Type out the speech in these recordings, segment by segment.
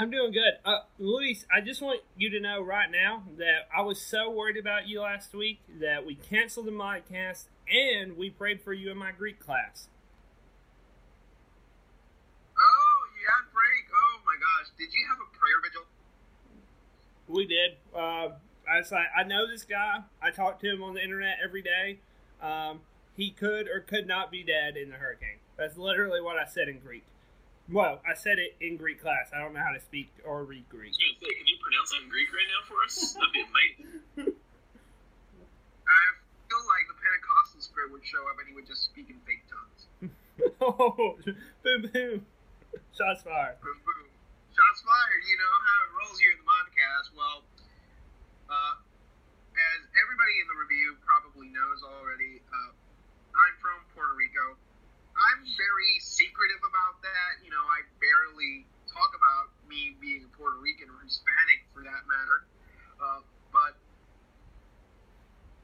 I'm doing good. Uh, Luis, I just want you to know right now that I was so worried about you last week that we canceled the podcast and we prayed for you in my Greek class. Oh, you had break. Oh my gosh. Did you have a prayer vigil? We did. Uh, I was like, I know this guy. I talk to him on the internet every day. Um, he could or could not be dead in the hurricane. That's literally what I said in Greek. Well, I said it in Greek class. I don't know how to speak or read Greek. I was say, can you pronounce that in Greek right now for us? That'd be amazing. I feel like the Pentecostal spirit would show up and he would just speak in fake tongues. oh, boom, boom. Shots fired. Boom, boom. Shots fired. You know how it rolls here in the podcast. Well, uh, as everybody in the review probably knows already, uh, I'm from Puerto Rico. I'm very secretive about that. You know, I barely talk about me being Puerto Rican or Hispanic for that matter. Uh, but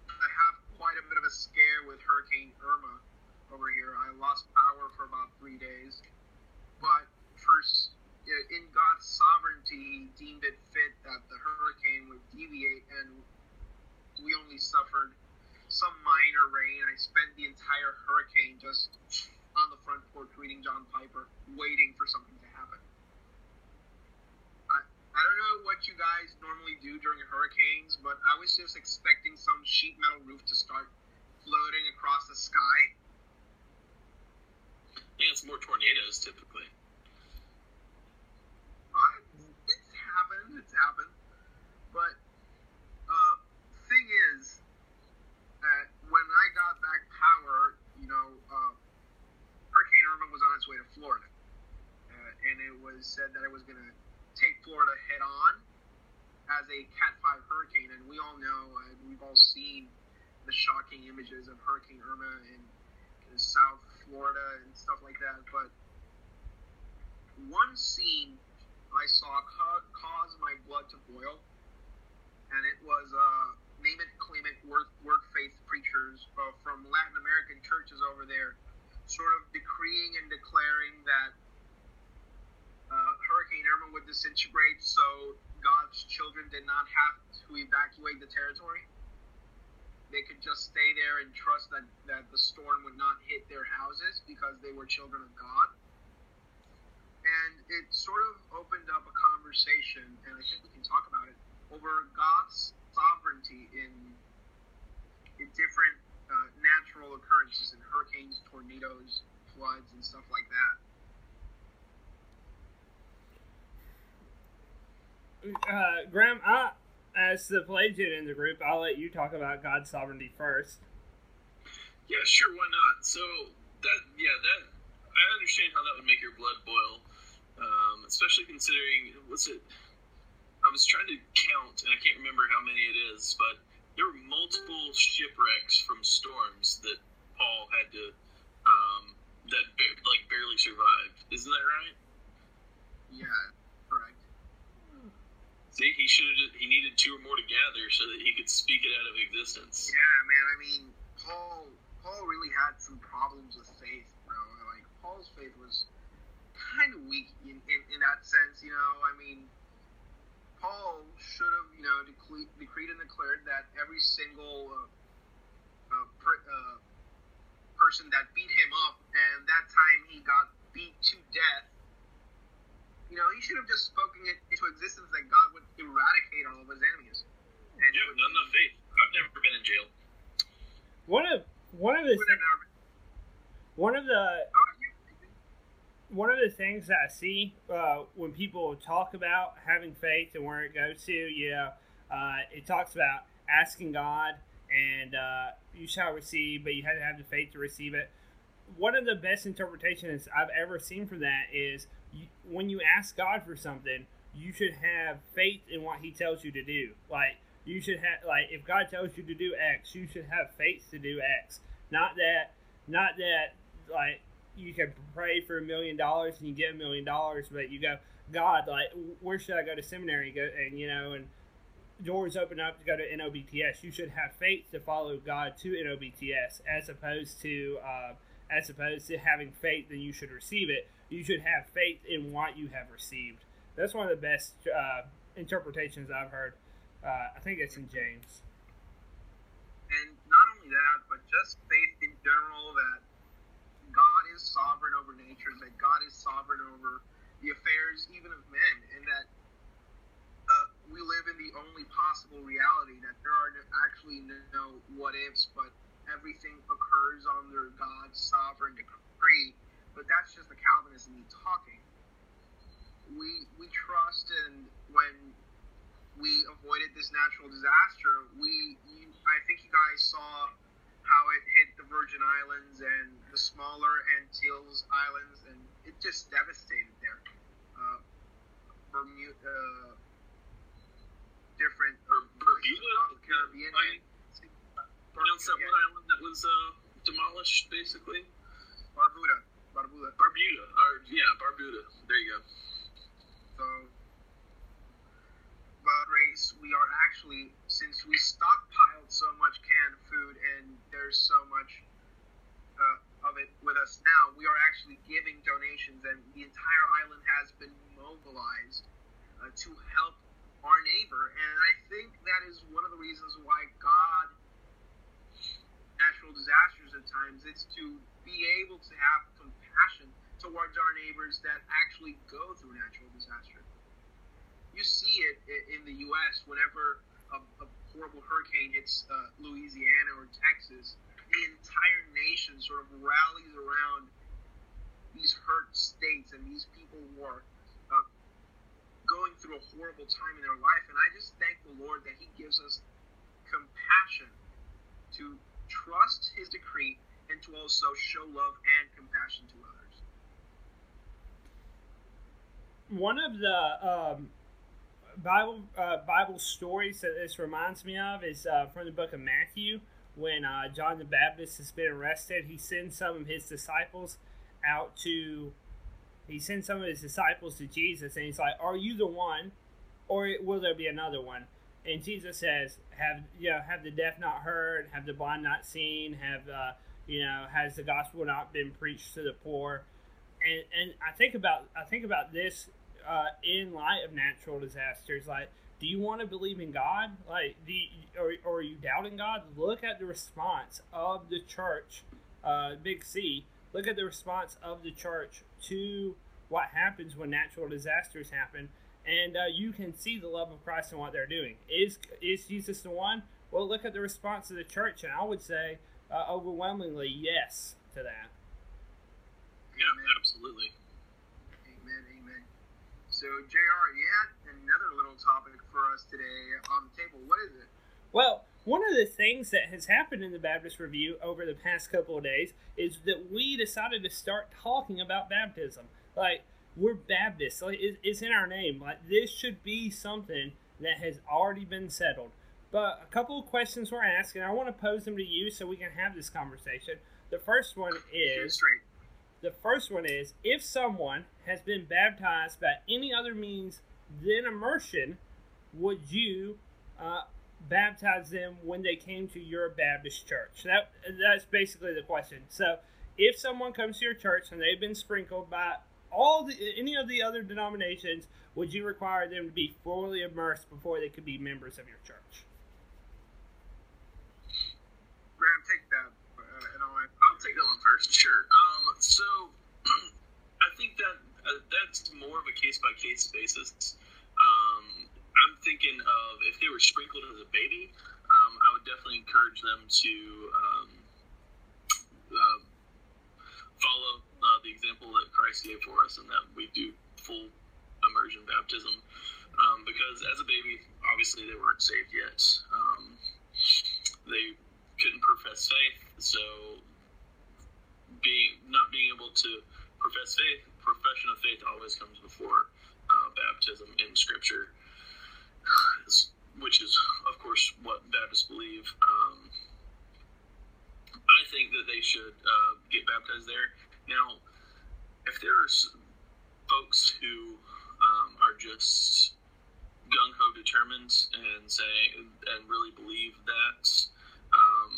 I have quite a bit of a scare with Hurricane Irma over here. I lost power for about three days. But for in God's sovereignty, he deemed it fit that the hurricane would deviate, and we only suffered some minor rain. I spent the entire hurricane just on the front porch reading John Piper, waiting for something to happen. I, I don't know what you guys normally do during hurricanes, but I was just expecting some sheet metal roof to start floating across the sky. Think it's more tornadoes typically. It's happened. It's happened. But uh, thing is, that when I got back power, you know, uh, Hurricane Irma was on its way to Florida, uh, and it was said that it was going to take Florida head on as a Cat Five hurricane. And we all know, uh, we've all seen the shocking images of Hurricane Irma in, in South Florida and stuff like that. But one scene I saw ca- cause my blood to boil, and it was uh, name it, claim it, work, word faith preachers uh, from Latin American churches over there, sort of decreeing and declaring that uh, Hurricane Irma would disintegrate, so God's children did not have to evacuate the territory. They could just stay there and trust that, that the storm would not hit their houses because they were children of God and it sort of opened up a conversation, and I think we can talk about it over God's sovereignty in in different uh, natural occurrences, in hurricanes, tornadoes, floods, and stuff like that. Uh, Graham, I, as the Pelagian in the group, I'll let you talk about God's sovereignty first. Yeah, sure, why not? So that, yeah, that I understand how that would make your blood boil, um, especially considering what's it? I was trying to count, and I can't remember how many it is, but there were multiple shipwrecks from storms that Paul had to, um, that ba- like barely survived. Isn't that right? Yeah, correct. See, he should have. He needed two or more to gather so that he could speak it out of existence. Yeah, man. I mean, Paul Paul really had some problems with faith, bro. Like Paul's faith was kind of weak in, in, in that sense. You know, I mean, Paul should have, you know, decre- decreed and declared that every single uh, uh, per, uh, person that beat him up, and that time he got beat to death. You know, he should have just spoken it into existence that God would eradicate all of his enemies. And Yeah, would- not enough faith. I've never been in jail. One of one of the would thi- have never been- one of the Oh, you- one of the things that I see uh, when people talk about having faith and where it goes to, yeah, uh, it talks about asking God and uh, you shall receive, but you have to have the faith to receive it. one of the best interpretations I've ever seen for that is you, when you ask God for something, you should have faith in what He tells you to do. Like you should have like if God tells you to do X, you should have faith to do X. Not that, not that like you can pray for a million dollars and you get a million dollars, but you go, God, like where should I go to seminary? Go and you know and doors open up to go to NOBTS. You should have faith to follow God to NOBTS, as opposed to uh, as opposed to having faith that you should receive it. You should have faith in what you have received. That's one of the best uh, interpretations I've heard. Uh, I think it's in James. And not only that, but just faith in general that God is sovereign over nature, that God is sovereign over the affairs even of men, and that we live in the only possible reality that there are actually no what ifs, but everything occurs under God's sovereign decree. But that's just the Calvinist in me talking. We we trust, and when we avoided this natural disaster, we you, I think you guys saw how it hit the Virgin Islands and the smaller Antilles Islands, and it just devastated there. Uh, Bermuda, uh, different Ber- Bermuda? Caribbean. I- Pronounce that one island that was uh, demolished, basically. Barbuda, Barbuda. Barbuda, or yeah, Barbuda. There you go. So, but race, we are actually since we stockpiled so much canned food and there's so much uh, of it with us now, we are actually giving donations, and the entire island has been mobilized uh, to help our neighbor. And I think that is one of the reasons why God natural disasters at times. It's to be able to have compassion towards our neighbors that actually go through natural disaster. You see it in the U.S. whenever a, a horrible hurricane hits uh, Louisiana or Texas, the entire nation sort of rallies around these hurt states and these people who are going through a horrible time in their life. And I just thank the Lord that He gives us compassion to trust His decree and to also show love and compassion to others. One of the um, Bible uh, Bible stories that this reminds me of is uh, from the book of Matthew. When uh, John the Baptist has been arrested, he sends some of his disciples out to. He sends some of his disciples to Jesus, and he's like, "Are you the one, or will there be another one?" And Jesus says, "Have you know, have the deaf not heard? Have the blind not seen? Have uh, you know, has the gospel not been preached to the poor?" And and I think about I think about this uh, in light of natural disasters. Like, do you want to believe in God? Like, do or, or are you doubting God? Look at the response of the church, uh, Big C. Look at the response of the church to what happens when natural disasters happen, and uh, you can see the love of Christ in what they're doing. Is is Jesus the one? Well, look at the response of the church, and I would say uh, overwhelmingly yes to that. Yeah, Amen. absolutely. Amen. Amen. So, Jr., you had another little topic for us today on the table. What is it? Well, one of the things that has happened in the Baptist Review over the past couple of days is that we decided to start talking about baptism. Like, we're Baptists. Like, it's in our name. Like, this should be something that has already been settled. But a couple of questions were asked, and I want to pose them to you so we can have this conversation. The first one is the first one is if someone has been baptized by any other means than immersion, would you uh, baptize them when they came to your Baptist church? That that's basically the question. So, if someone comes to your church and they've been sprinkled by all the any of the other denominations, would you require them to be fully immersed before they could be members of your church? Graham, take that. Uh, I'll I'll take that one first. Sure. Um, so I think that uh, that's more of a case by case basis. Thinking of if they were sprinkled as a baby, um, I would definitely encourage them to um, uh, follow uh, the example that Christ gave for us, and that we do full immersion baptism. Um, because as a baby, obviously they weren't saved yet. Um, they couldn't profess faith, so being not being able to profess faith, profession of faith always comes before uh, baptism in Scripture, which is, of course, what Baptists believe. Um, I think that they should uh, get baptized there. Now, if there are folks who um, are just gung ho determined and say and really believe that, um,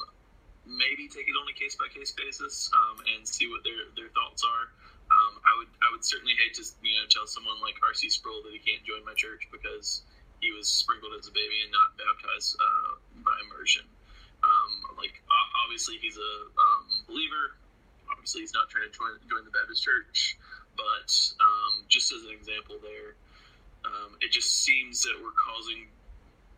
maybe take it on a case by case basis um, and see what their their thoughts are. Um, I would I would certainly hate to you know tell someone like R.C. Sproul that he can't join my church because was sprinkled as a baby and not baptized uh, by immersion. Um, like obviously he's a um, believer. Obviously he's not trying to join, join the Baptist church, but um, just as an example there, um, it just seems that we're causing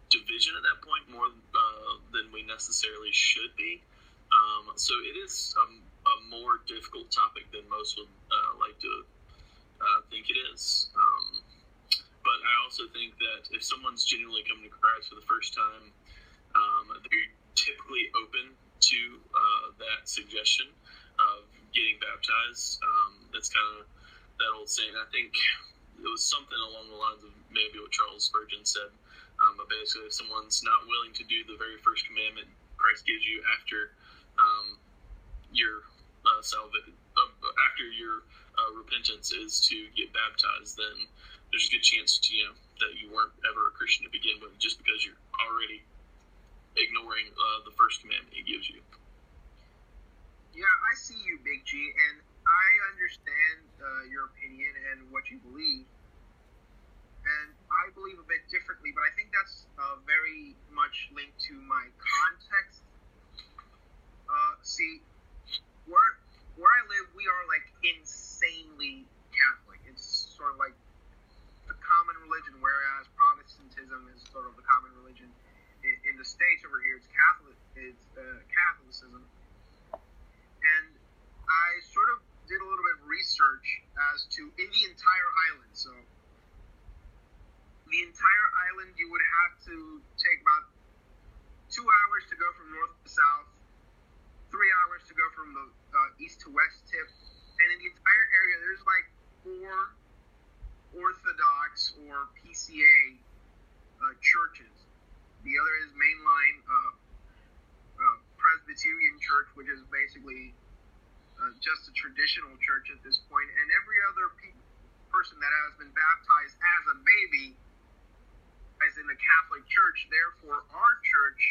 division at that point more uh, than we necessarily should be. Um, so it is a, a, more difficult topic than most would uh, like to uh, think it is. Also think that if someone's genuinely coming to Christ for the first time, um, they're typically open to uh, that suggestion of getting baptized. Um, that's kind of that old saying. I think it was something along the lines of maybe what Charles Spurgeon said. Um, but basically, if someone's not willing to do the very first commandment Christ gives you after um, your uh, salvation, uh, after your uh, repentance is to get baptized, then there's a good chance you know that you weren't ever a Christian to begin with, just because you're already ignoring uh, the first commandment He gives you. Yeah, I see you, Big G, and I understand uh, your opinion and what you believe, and I believe a bit differently, but I think that's uh, very much linked to my context uh, see, where where I live, we are like insanely Catholic. It's sort of like common religion, whereas Protestantism is sort of the common religion in, in the states over here. It's Catholic. It's uh, Catholicism, and I sort of did a little bit of research as to in the entire island. So the entire island, you would have to take about two hours to go from north to south three hours to go from the uh, east to west tip. And in the entire area, there's like four Orthodox or PCA uh, churches. The other is mainline uh, uh, Presbyterian church, which is basically uh, just a traditional church at this point, and every other pe- person that has been baptized as a baby is in the Catholic Church. Therefore, our church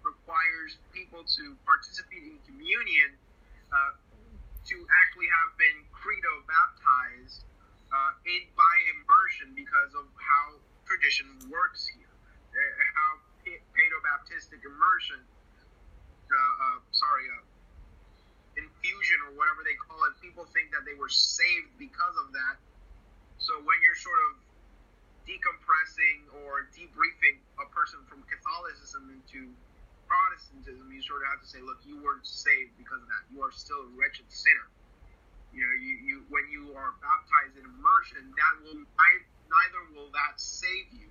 requires people to participate in communion uh, to actually have been baptized uh, in, by immersion because of how tradition works here. How paedobaptistic immersion, uh, uh, sorry, uh, infusion or whatever they call it, people think that they were saved because of that. So when you're sort of decompressing or debriefing a person from Catholicism into Protestantism, you sort of have to say, look, you weren't saved because of that. You are still a wretched sinner. You know, you, you when you are baptized in immersion, that will neither will that save you.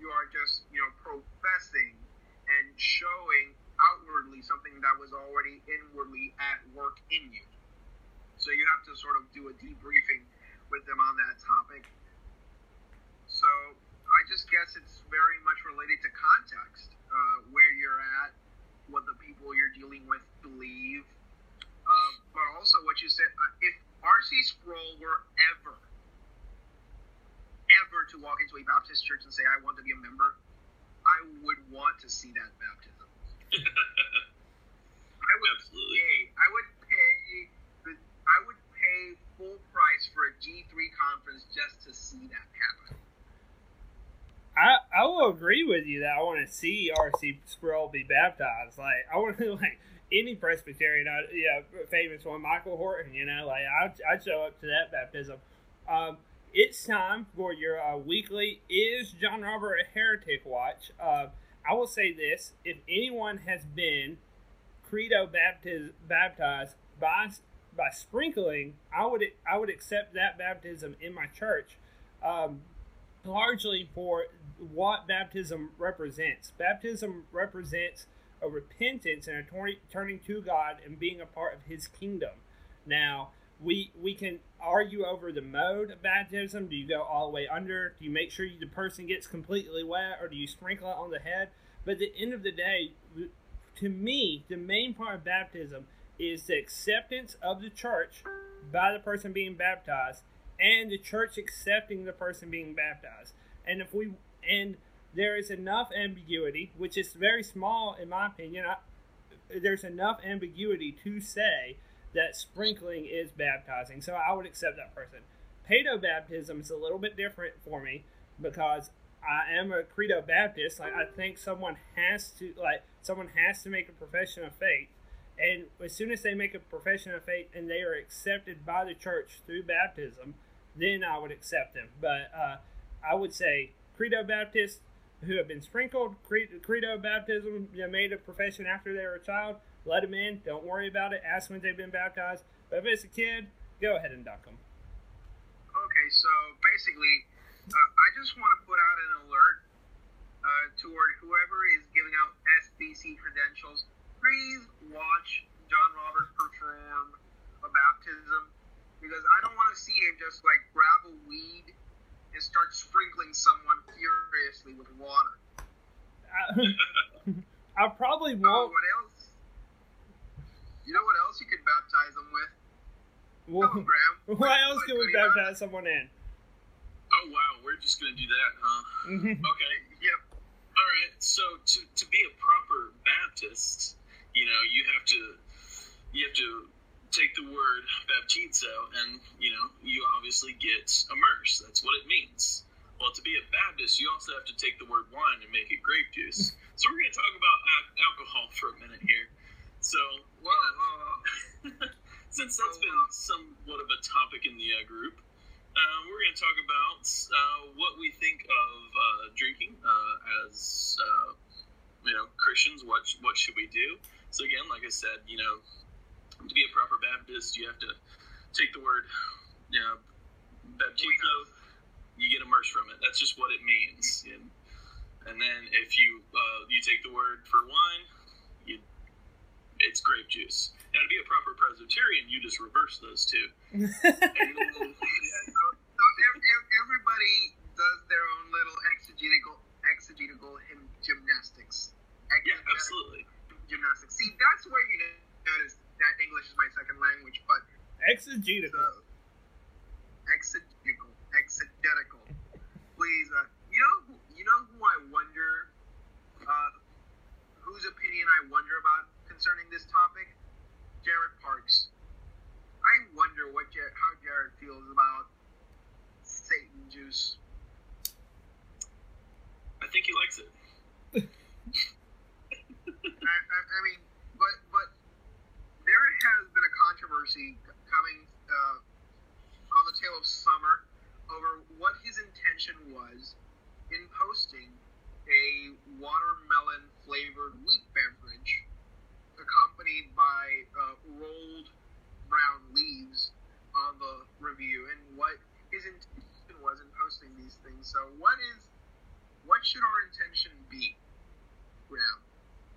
You are just you know professing and showing outwardly something that was already inwardly at work in you. So you have to sort of do a debriefing with them on that topic. So I just guess it's very much related to context uh, where you're at, what the people you're dealing with believe, uh, but also what you said. Uh, if R.C. Sproul were ever, ever to walk into a Baptist church and say, "I want to be a member," I would want to see that baptism. I would Absolutely. pay. I would pay. I would pay full price for a G three conference just to see that happen. I, I will agree with you that I want to see R.C. Sproul be baptized. Like I want to like any Presbyterian, uh, yeah, famous one, Michael Horton. You know, like I I'd show up to that baptism. Um, it's time for your uh, weekly is John Robert a heretic watch. Uh, I will say this: if anyone has been credo baptiz- baptized by by sprinkling, I would I would accept that baptism in my church. Um, largely for what baptism represents. Baptism represents a repentance and a turning to God and being a part of His kingdom. Now, we we can argue over the mode of baptism. Do you go all the way under? Do you make sure the person gets completely wet, or do you sprinkle it on the head? But at the end of the day, to me, the main part of baptism is the acceptance of the church by the person being baptized, and the church accepting the person being baptized. And if we and there is enough ambiguity, which is very small in my opinion. I, there's enough ambiguity to say that sprinkling is baptizing. So I would accept that person. Paedo baptism is a little bit different for me because I am a credo Baptist. Like I think someone has to like someone has to make a profession of faith. And as soon as they make a profession of faith and they are accepted by the church through baptism, then I would accept them. But uh, I would say credo Baptist who have been sprinkled, credo baptism, know, made a profession after they were a child, let them in. Don't worry about it. Ask when they've been baptized. But if it's a kid, go ahead and dunk them. Okay, so basically, uh, I just want to put out an alert uh, toward whoever is giving out SBC credentials. Please watch John Roberts perform a baptism because I don't want to see him just like grab a weed and start sprinkling someone furiously with water. I, I probably won't. Else? You know what else you could baptize them with? Well, oh, Graham. What else can we baptize someone in? Oh wow, we're just gonna do that, huh? Okay. Yep. All right. So to to be a proper Baptist, you know, you have to you have to take the word baptizo, and you know, you obviously get immersed. That's what it means. Well, to be a Baptist, you also have to take the word wine and make it grape juice. So we're going to talk about alcohol for a minute here. So, whoa, whoa, whoa. since that's been somewhat of a topic in the uh, group, uh, we're going to talk about uh, what we think of uh, drinking uh, as uh, you know Christians. What what should we do? So again, like I said, you know, to be a proper Baptist, you have to take the word, you know, baptizo. You get immersed from it. That's just what it means. And, and then if you you take the word for wine, you it's grape juice. Now, to be a proper Presbyterian, you just reverse those two. and, yeah, so, so everybody does their own little exegetical exegetical gymnastics. Yeah, absolutely. Gymnastics. See, that's where you notice that English is my second language, but exegetical. So, exegetical, exegetical. Please, uh, you know, who, you know who I wonder, uh, whose opinion I wonder about concerning this topic? Jared Parks. I wonder what Jared, how Jared feels about Satan juice. I think he likes it. I, I, I, mean, but but there has been a controversy coming uh, on the tail of summer over what his intention was in posting a watermelon flavored wheat beverage accompanied by uh, rolled brown leaves on the review and what his intention was in posting these things. So, what is what should our intention be, Graham?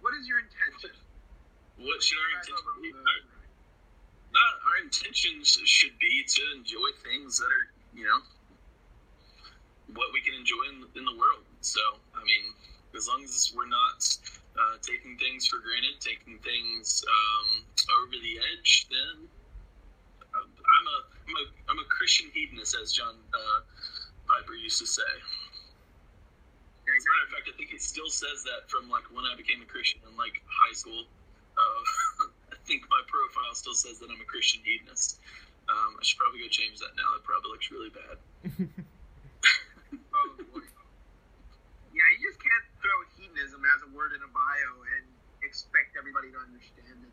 What is your intention? What should our intention be? Uh, our intentions should be to enjoy things that are, you know, what we can enjoy in, in the world. So, I mean, as long as we're not uh, taking things for granted, taking things um, over the edge, then I'm a, I'm a, I'm a Christian hedonist, as John uh, Piper used to say. As a matter of fact, I think he still says that from like when I became a Christian in like high school. Uh, I think my profile still says that I'm a Christian hedonist. Um, I should probably go change that now. It probably looks really bad. oh, yeah, you just can't throw hedonism as a word in a bio and expect everybody to understand it.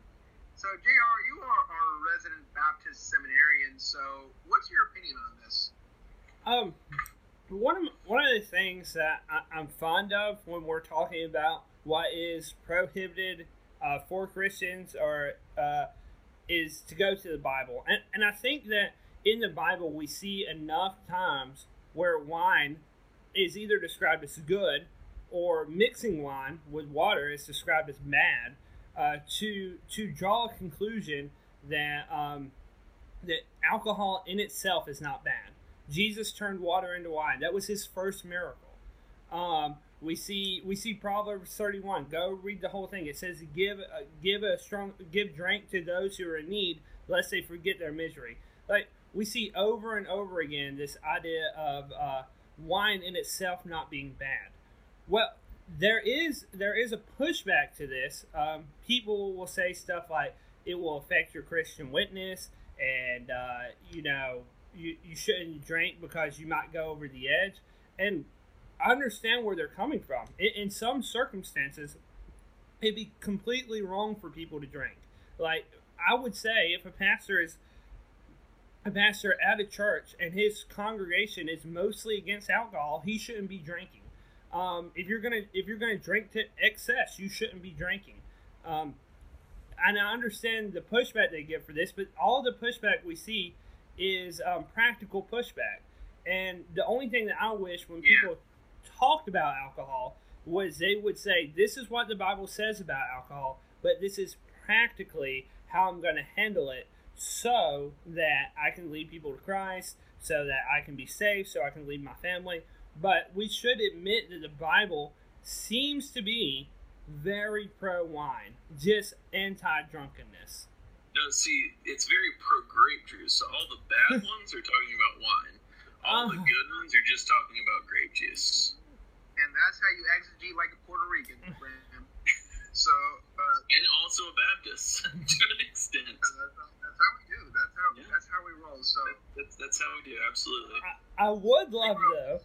So, JR, you are our resident Baptist seminarian, so what's your opinion on this? Um, one of one of the things that I, am fond of when we're talking about what is prohibited uh, for Christians or uh, is to go to the Bible, and and I think that in the Bible we see enough times where wine is either described as good or mixing wine with water is described as bad uh, to to draw a conclusion that um, that alcohol in itself is not bad. Jesus turned water into wine. That was his first miracle. Um, we see we see Proverbs 31. Go read the whole thing. It says give uh, give a strong give drink to those who are in need, lest they forget their misery. Like we see over and over again this idea of uh, wine in itself not being bad. Well, there is there is a pushback to this. Um, people will say stuff like it will affect your Christian witness, and uh, you know you, you shouldn't drink because you might go over the edge. And I understand where they're coming from. In, in some circumstances, it'd be completely wrong for people to drink. Like I would say, if a pastor is a pastor at a church and his congregation is mostly against alcohol, he shouldn't be drinking. Um, if you're gonna if you're gonna drink to excess, you shouldn't be drinking. Um, and I understand the pushback they get for this, but all the pushback we see is um, practical pushback. And the only thing that I wish when people yeah. talked about alcohol was they would say, "This is what the Bible says about alcohol, but this is practically how I'm going to handle it." so that I can lead people to Christ, so that I can be safe, so I can lead my family. But we should admit that the Bible seems to be very pro wine, just anti drunkenness. No, see, it's very pro grape juice. So all the bad ones are talking about wine. All uh, the good ones are just talking about grape juice. And that's how you exegete like a Puerto Rican, so, uh, and also a Baptist to an extent. That's, that's, how we do. That's how yeah. that's how we roll. So that's, that's how we do. Absolutely. I, I would love though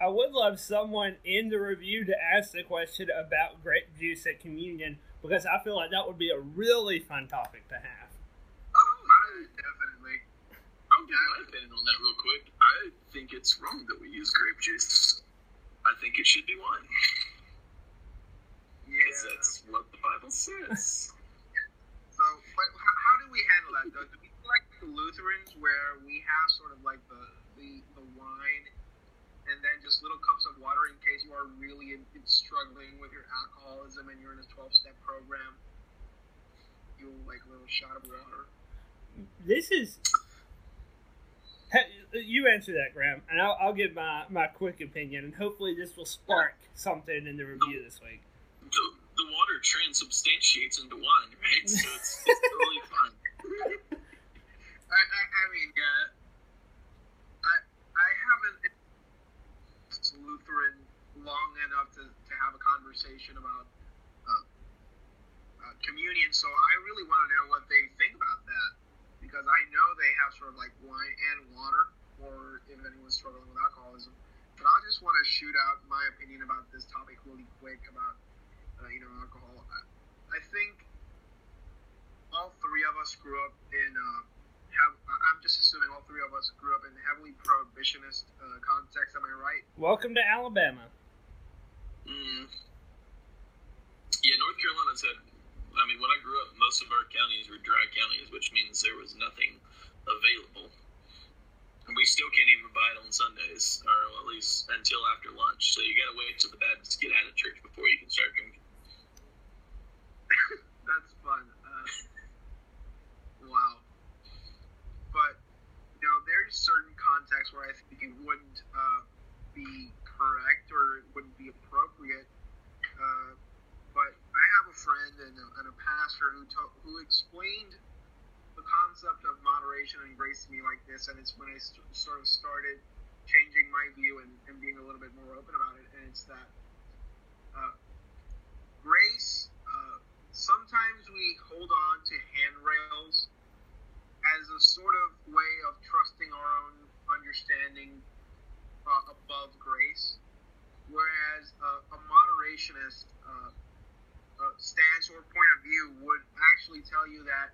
I would love someone in the review to ask the question about grape juice at communion because I feel like that would be a really fun topic to have. Oh, definitely. I'll give my opinion on that real quick. I think it's wrong that we use grape juice. I think it should be wine. Yeah. that's what the Bible says. so, but how do we handle that, though? Do we like the Lutherans where we have sort of like the, the, the wine and then just little cups of water in case you are really in, in struggling with your alcoholism and you're in a 12 step program. You like a little shot of water. This is. You answer that, Graham, and I'll, I'll give my, my quick opinion, and hopefully this will spark something in the review this week. The, the water transubstantiates into wine, right? So it's, it's totally fine. I, I, I mean, uh, I, I haven't Lutheran long enough to, to have a conversation about uh, uh, communion. So I really want to know what they think about that because I know they have sort of like wine and water, or if anyone's struggling with alcoholism. But I just want to shoot out my opinion about this topic really quick about uh, you know alcohol. I, I think all three of us grew up in uh, have, I'm just assuming all three of us grew up in heavily prohibitionist uh, context. Am I right? Welcome to Alabama. Mm. Yeah, North Carolina's had. I mean, when I grew up, most of our counties were dry counties, which means there was nothing available. And we still can't even buy it on Sundays, or at least until after lunch. So you got to wait till the Baptists get out of church before you can start drinking. That's fun. Uh, wow but you know, certain contexts where I think it wouldn't uh, be correct or it wouldn't be appropriate. Uh, but I have a friend and a, and a pastor who to- who explained the concept of moderation and grace to me like this, and it's when I st- sort of started changing my view and, and, being a little bit more open about it. And it's that uh, grace. Uh, sometimes we hold on to handrails as a sort of way of trusting our own understanding uh, above grace, whereas uh, a moderationist uh, uh, stance or point of view would actually tell you that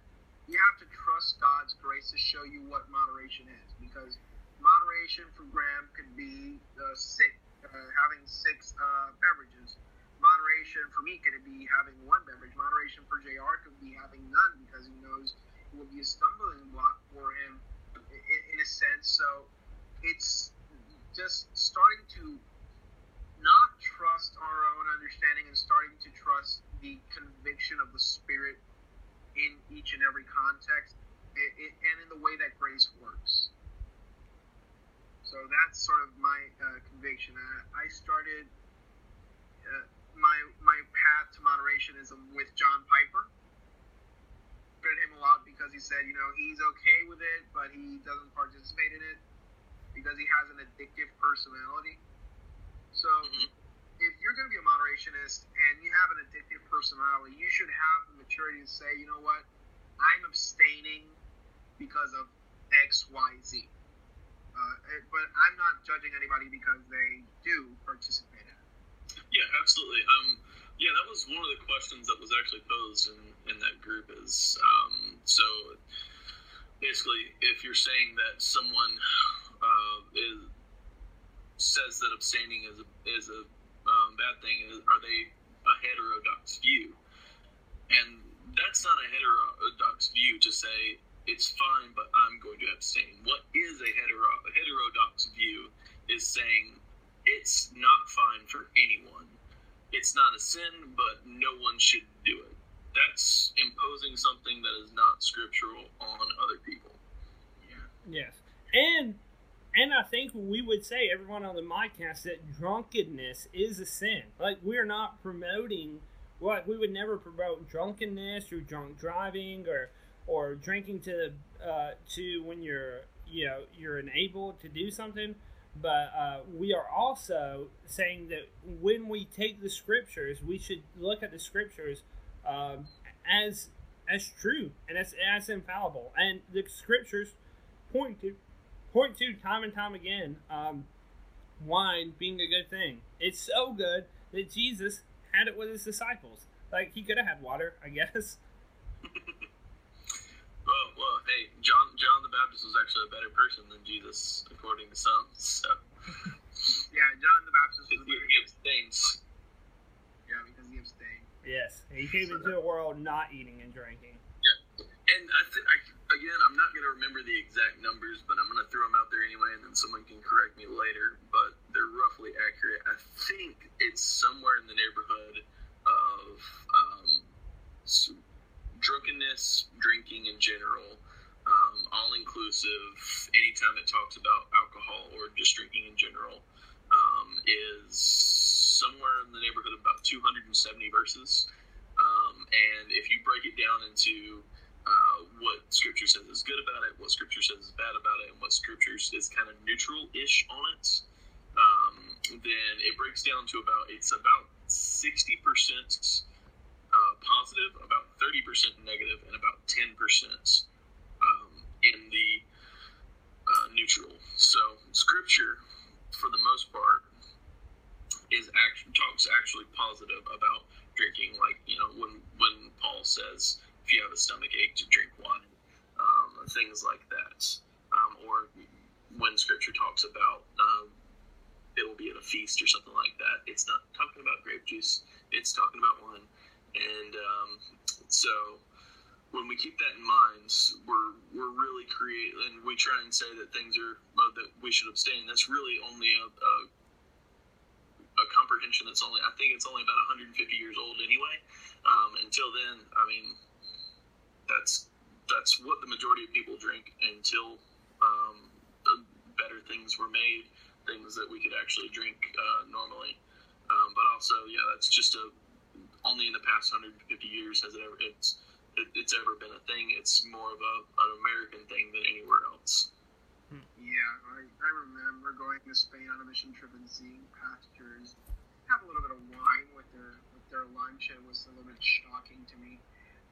you have to trust God's grace to show you what moderation is, because moderation for Graham could be uh, six, uh, having six beverages. Moderation for me could be having one beverage. Moderation for JR could be having none because he knows will be a stumbling block for him in, in a sense. So it's just starting to not trust our own understanding and starting to trust the conviction of the Spirit in each and every context. it, it, and in the way that grace works. So that's sort of my uh, conviction. I, I started uh, my my path to moderationism with John Piper. Read him a lot because he said, you know, he's okay with it, but he doesn't participate in it because he has an addictive personality. So, Mhm. if you're going to be a moderationist and you have an addictive personality, you should have the maturity to say, you know what, I'm abstaining because of X, Y, Z. Uh, but I'm not judging anybody because they do participate in it. Yeah, absolutely. Um, yeah, that was one of the questions that was actually posed in, in that group. Is um, so basically, if you're saying that someone uh, is says that abstaining is a is a um, bad thing, are they a heterodox view? And that's not a heterodox view to say it's fine, but I'm going to abstain. What is a hetero a heterodox view is saying it's not fine for anyone. It's not a sin, but no one should do it. That's imposing something that is not scriptural on other people. Yeah. Yes, and and I think we would say everyone on the podcast that drunkenness is a sin. Like we're not promoting. Like we would never promote drunkenness or drunk driving or or drinking to uh, to when you're you know you're enabled to do something. But uh, we are also saying that when we take the scriptures, we should look at the scriptures um, as as true and as as infallible. And the scriptures point to point to time and time again um, wine being a good thing. It's so good that Jesus had it with his disciples. Like he could have had water, I guess. Well, well, hey, John John the Baptist was actually a better person than Jesus, according to some. So Yeah, John the Baptist he, was he very abstains. yeah because he abstained. Yes, he came into a world not eating and drinking. Yeah, And I, th- I again, I'm not going to remember the exact numbers, but I'm going to throw them out there anyway, and then someone can correct me later. But they're roughly accurate. I think it's somewhere in the neighborhood of um, drunkenness, drinking in general, um, all inclusive. Anytime it talks about alcohol or just drinking in general, um, is somewhere in the neighborhood of about 270 verses. Um, and if you break it down into uh, what Scripture says is good about it, what Scripture says is bad about it, and what Scripture is kind of neutral-ish on it, um, then it breaks down to about it's about sixty percent uh, positive, about thirty percent negative, and about ten percent um, in the uh, neutral. So Scripture, for the most part, is talks actually positive about drinking. Like you know when when Paul says if you have a stomach ache to drink wine, um, things like that, um, or when Scripture talks about um, it'll be at a feast or something like that. It's not talking about grape juice. It's talking about wine, and um, so when we keep that in mind, we're we're really create and we try and say that things are uh, that we should abstain. That's really only a a comprehension that's only I think it's only about 150 years old anyway. Um, until then, I mean, that's that's what the majority of people drink until um, the better things were made, things that we could actually drink uh, normally. Um, but also, yeah, that's just a only in the past 150 years has it ever it's it, it's ever been a thing. It's more of a an American thing than anywhere else. Yeah, I, I remember going to Spain on a mission trip and seeing pastors have a little bit of wine with their with their lunch. It was a little bit shocking to me.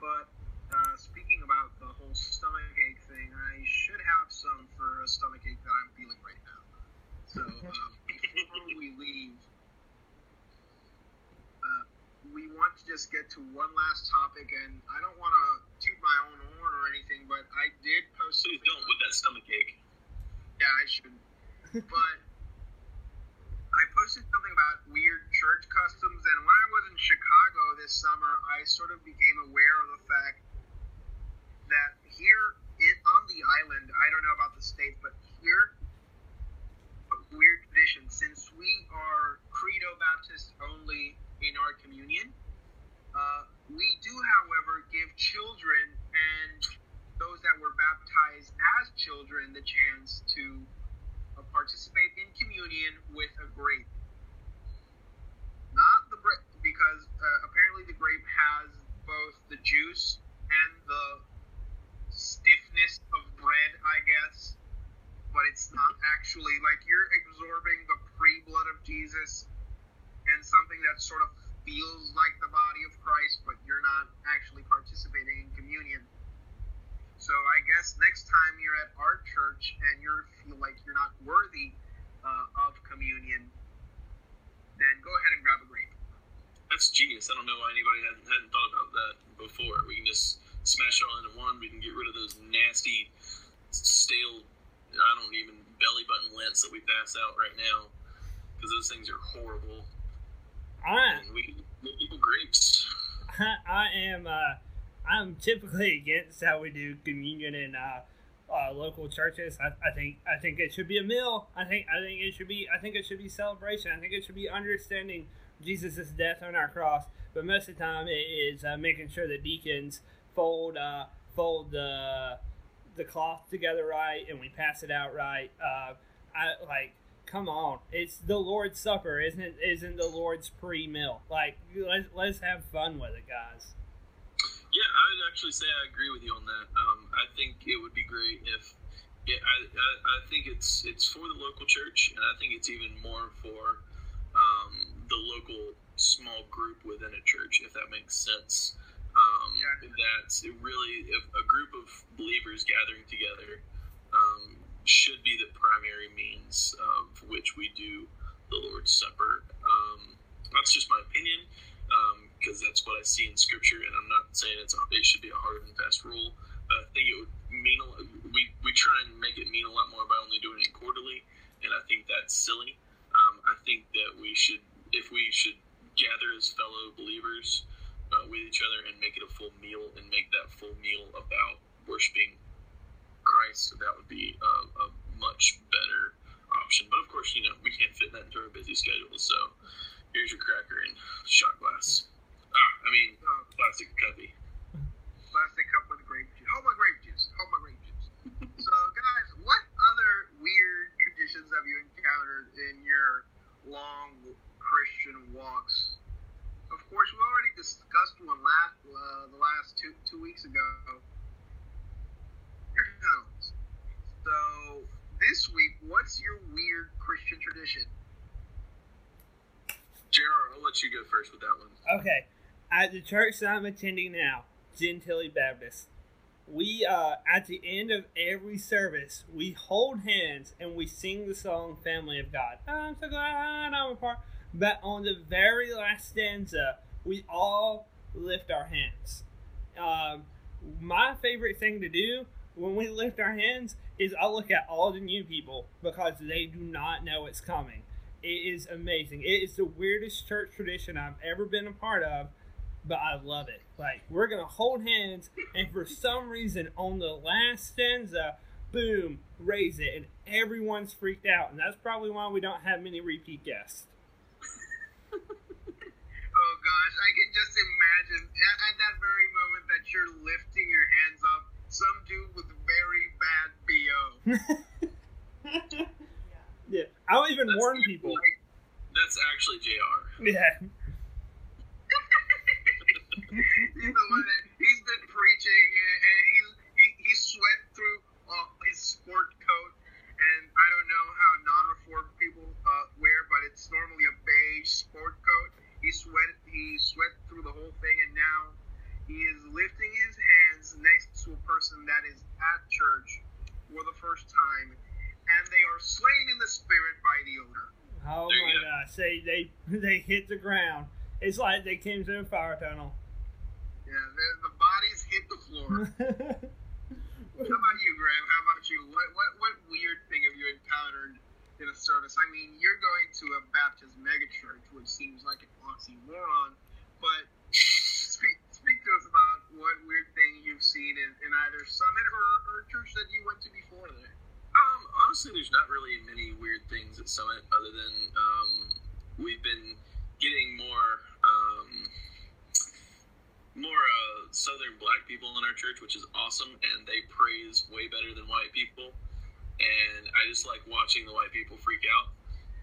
But uh, speaking about the whole stomach ache thing, I should have some for a stomach ache that I'm feeling right now. So um, before we leave, uh, we want to just get to one last topic, and I don't want to toot my own horn or anything, but I did post. Please don't with that stomach ache. yeah, I should. but I posted something about weird church customs, and when I was in Chicago this summer, I sort of became aware of the fact that here in, on the island, I don't know about the states, but here, weird tradition. Since we are Credo Baptist only in our communion, uh, we do, however, give children and those that were baptized as children the chance to participate in communion with a grape. Not the bread, because uh, apparently the grape has both the juice and the stiffness of bread, I guess. But it's not actually like you're absorbing the pre blood of Jesus and something that sort of feels like the body of Christ, but you're not actually participating in communion. So I guess next time you're at our church and you feel like you're not worthy uh, of communion, then go ahead and grab a grape. That's genius. I don't know why anybody hadn't, hadn't thought about that before. We can just smash it all into one. We can get rid of those nasty, stale, I don't even belly button lents that we pass out right now because those things are horrible. I, And we can give people grapes. I, I am uh, I'm typically against how we do communion in uh, uh, local churches. I, I think I think it should be a meal. I think I think it should be I think it should be celebration. I think it should be understanding Jesus' death on our cross. But most of the time, it is uh, making sure the deacons fold uh, fold the the cloth together right and we pass it out right. Uh, I like come on, it's the Lord's Supper, isn't it? Isn't the Lord's pre-meal? Like let's let's have fun with it, guys. Yeah, I would actually say I agree with you on that. Um, I think it would be great if, yeah, I, I, I think it's it's for the local church, and I think it's even more for um, the local small group within a church, if that makes sense. Um, Yeah. That it really, if a group of believers gathering together um, should be the primary means of which we do the Lord's Supper. Um, that's just my opinion because that's what I see in Scripture, and I'm not saying it's a, it should be a hard and fast rule. But I think it would mean a lot, we we try and make it mean a lot more by only doing it quarterly, and I think that's silly. Um, I think that we should, if we should gather as fellow believers uh, with each other and make it a full meal and make that full meal about worshiping Christ, that would be a, a much better option. But of course, you know, we can't fit that into our busy schedule. So here's your cracker and shot glass. I mean, Uh, plastic cuppy. plastic cup with grape juice. Hold my grape juice. Hold my grape juice. so, guys, what other weird traditions have you encountered in your long Christian walks? Of course, we already discussed one last, uh, the last two two weeks ago. So, this week, what's your weird Christian tradition? JR, I'll let you go first with that one. Okay, at the church that I'm attending now, Gentilly Baptist, we uh, at the end of every service we hold hands and we sing the song "Family of God." I'm so glad I'm a part. But on the very last stanza, we all lift our hands. Um, my favorite thing to do when we lift our hands is I look at all the new people because they do not know it's coming. It is amazing. It is the weirdest church tradition I've ever been a part of, but I love it. Like, we're to hold hands, and for some reason, on the last stanza, boom, raise it, and everyone's freaked out. And that's probably why we don't have many repeat guests. Oh gosh, I can just imagine at, at that very moment that you're lifting your hands up, some dude with very bad BO. yeah. I'll even That's warn people. Like, That's actually JR. Yeah. He's the one that he's been preaching and, and he's he, he sweat through uh, his sport coat and I don't know how non-reformed people uh, wear, but it's normally a beige sport coat. He sweat he sweat through the whole thing and now he is lifting his hands next to a person that is at church for the first time and they are slain in the spirit by the odor. Oh There my you go. gosh. They, they, they hit the ground. It's like they came through a fire tunnel. Yeah, the, the bodies hit the floor. How about you, Graham? How about you? What, what what weird thing have you encountered in a service? I mean, you're going to a Baptist megachurch, which seems like an oxymoron, but speak, speak to us about what weird thing you've seen in, in either Summit or, or church that you went to before there. Um, honestly, there's not really many weird things at Summit other than um, we've been getting more um, more uh, southern black people in our church, which is awesome, and they praise way better than white people. And I just like watching the white people freak out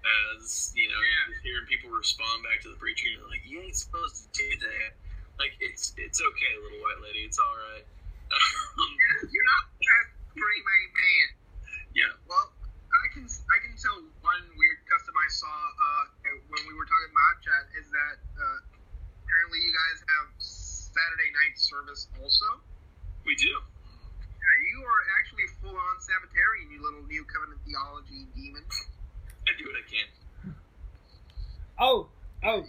as you know, Yeah. hearing people respond back to the preacher. And they're like, "You ain't supposed to do that." Like it's it's okay, little white lady. It's all right. You're, you're not pretty main man. yeah. Well, I can I can tell one weird custom I saw uh, when we were talking about chat is that uh, apparently you guys have Saturday night service also. We do. Yeah, you are actually full on Sabbatarian, you little new covenant theology demon. I do what I can. Oh, oh,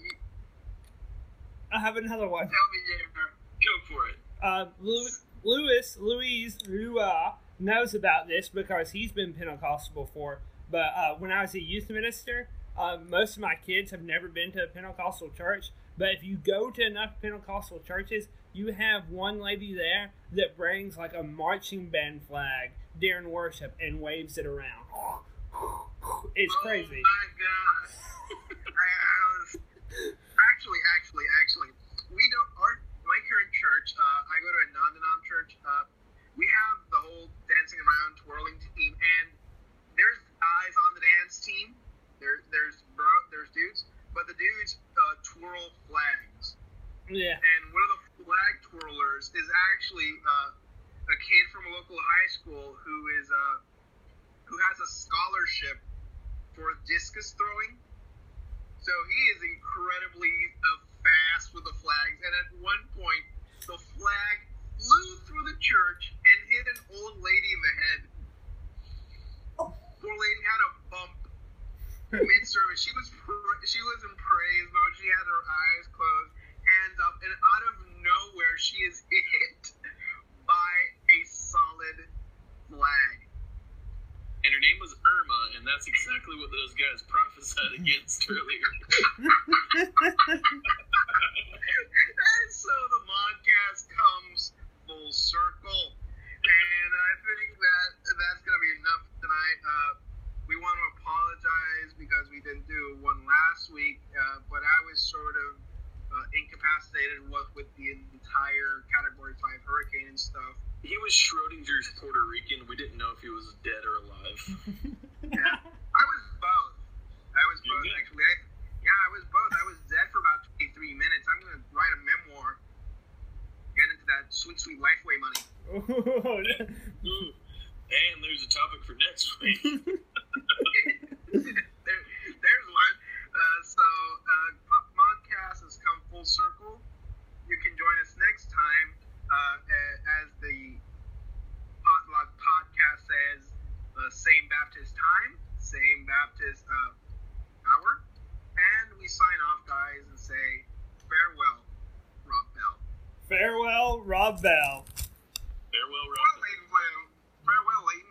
I have another one. tell me, Jamer. Go for it. Uh, Louis, Louis, Louise, Lua knows about this because he's been Pentecostal before. But uh, when I was a youth minister, uh, most of my kids have never been to a Pentecostal church. But if you go to enough Pentecostal churches, you have one lady there that brings like a marching band flag during worship and waves it around. It's crazy. Oh my god. I was- actually, actually, actually, we don't. Our my current church. Uh, I go to a non-denom church. Uh, we have the whole dancing around, twirling team, and there's guys on the dance team. There, there's bro, there's dudes, but the dudes uh, twirl flags. Yeah. and one of the flag twirlers is actually uh, a kid from a local high school who is uh, who has a scholarship for discus throwing. So he is incredibly uh, fast with the flags, and at one point, the flag flew through the church and hit an old lady in the head. Poor lady had a bump mid-service. She was she was in praise mode. She had her eyes closed, hands up, and out of nowhere, she is hit by a solid flag. And her name was Irma, and that's exactly what those guys prophesied against earlier. and so the modcast comes full circle, and I think that that's gonna be enough tonight. Uh, we want to apologize because we didn't do one last week, uh, but I was sort of uh, incapacitated with, with the entire Category Five hurricane and stuff. He was Schrodinger's Puerto Rican. We didn't know if he was dead or alive. Yeah, I was both. I was both did? actually. I, yeah, I was both. I was dead for about 23 minutes. I'm gonna write a memoir. Get into that sweet, sweet Lifeway money. Ooh. And there's a topic for next week. there, there's one. Uh, so, uh, Modcast has come full circle. You can join us next time uh, as the Potluck podcast says, uh, same Baptist time, same Baptist uh, hour. And we sign off, guys, and say farewell, Rob Bell. Farewell, Rob Bell. Farewell, Rob Bell. Farewell, Leighton.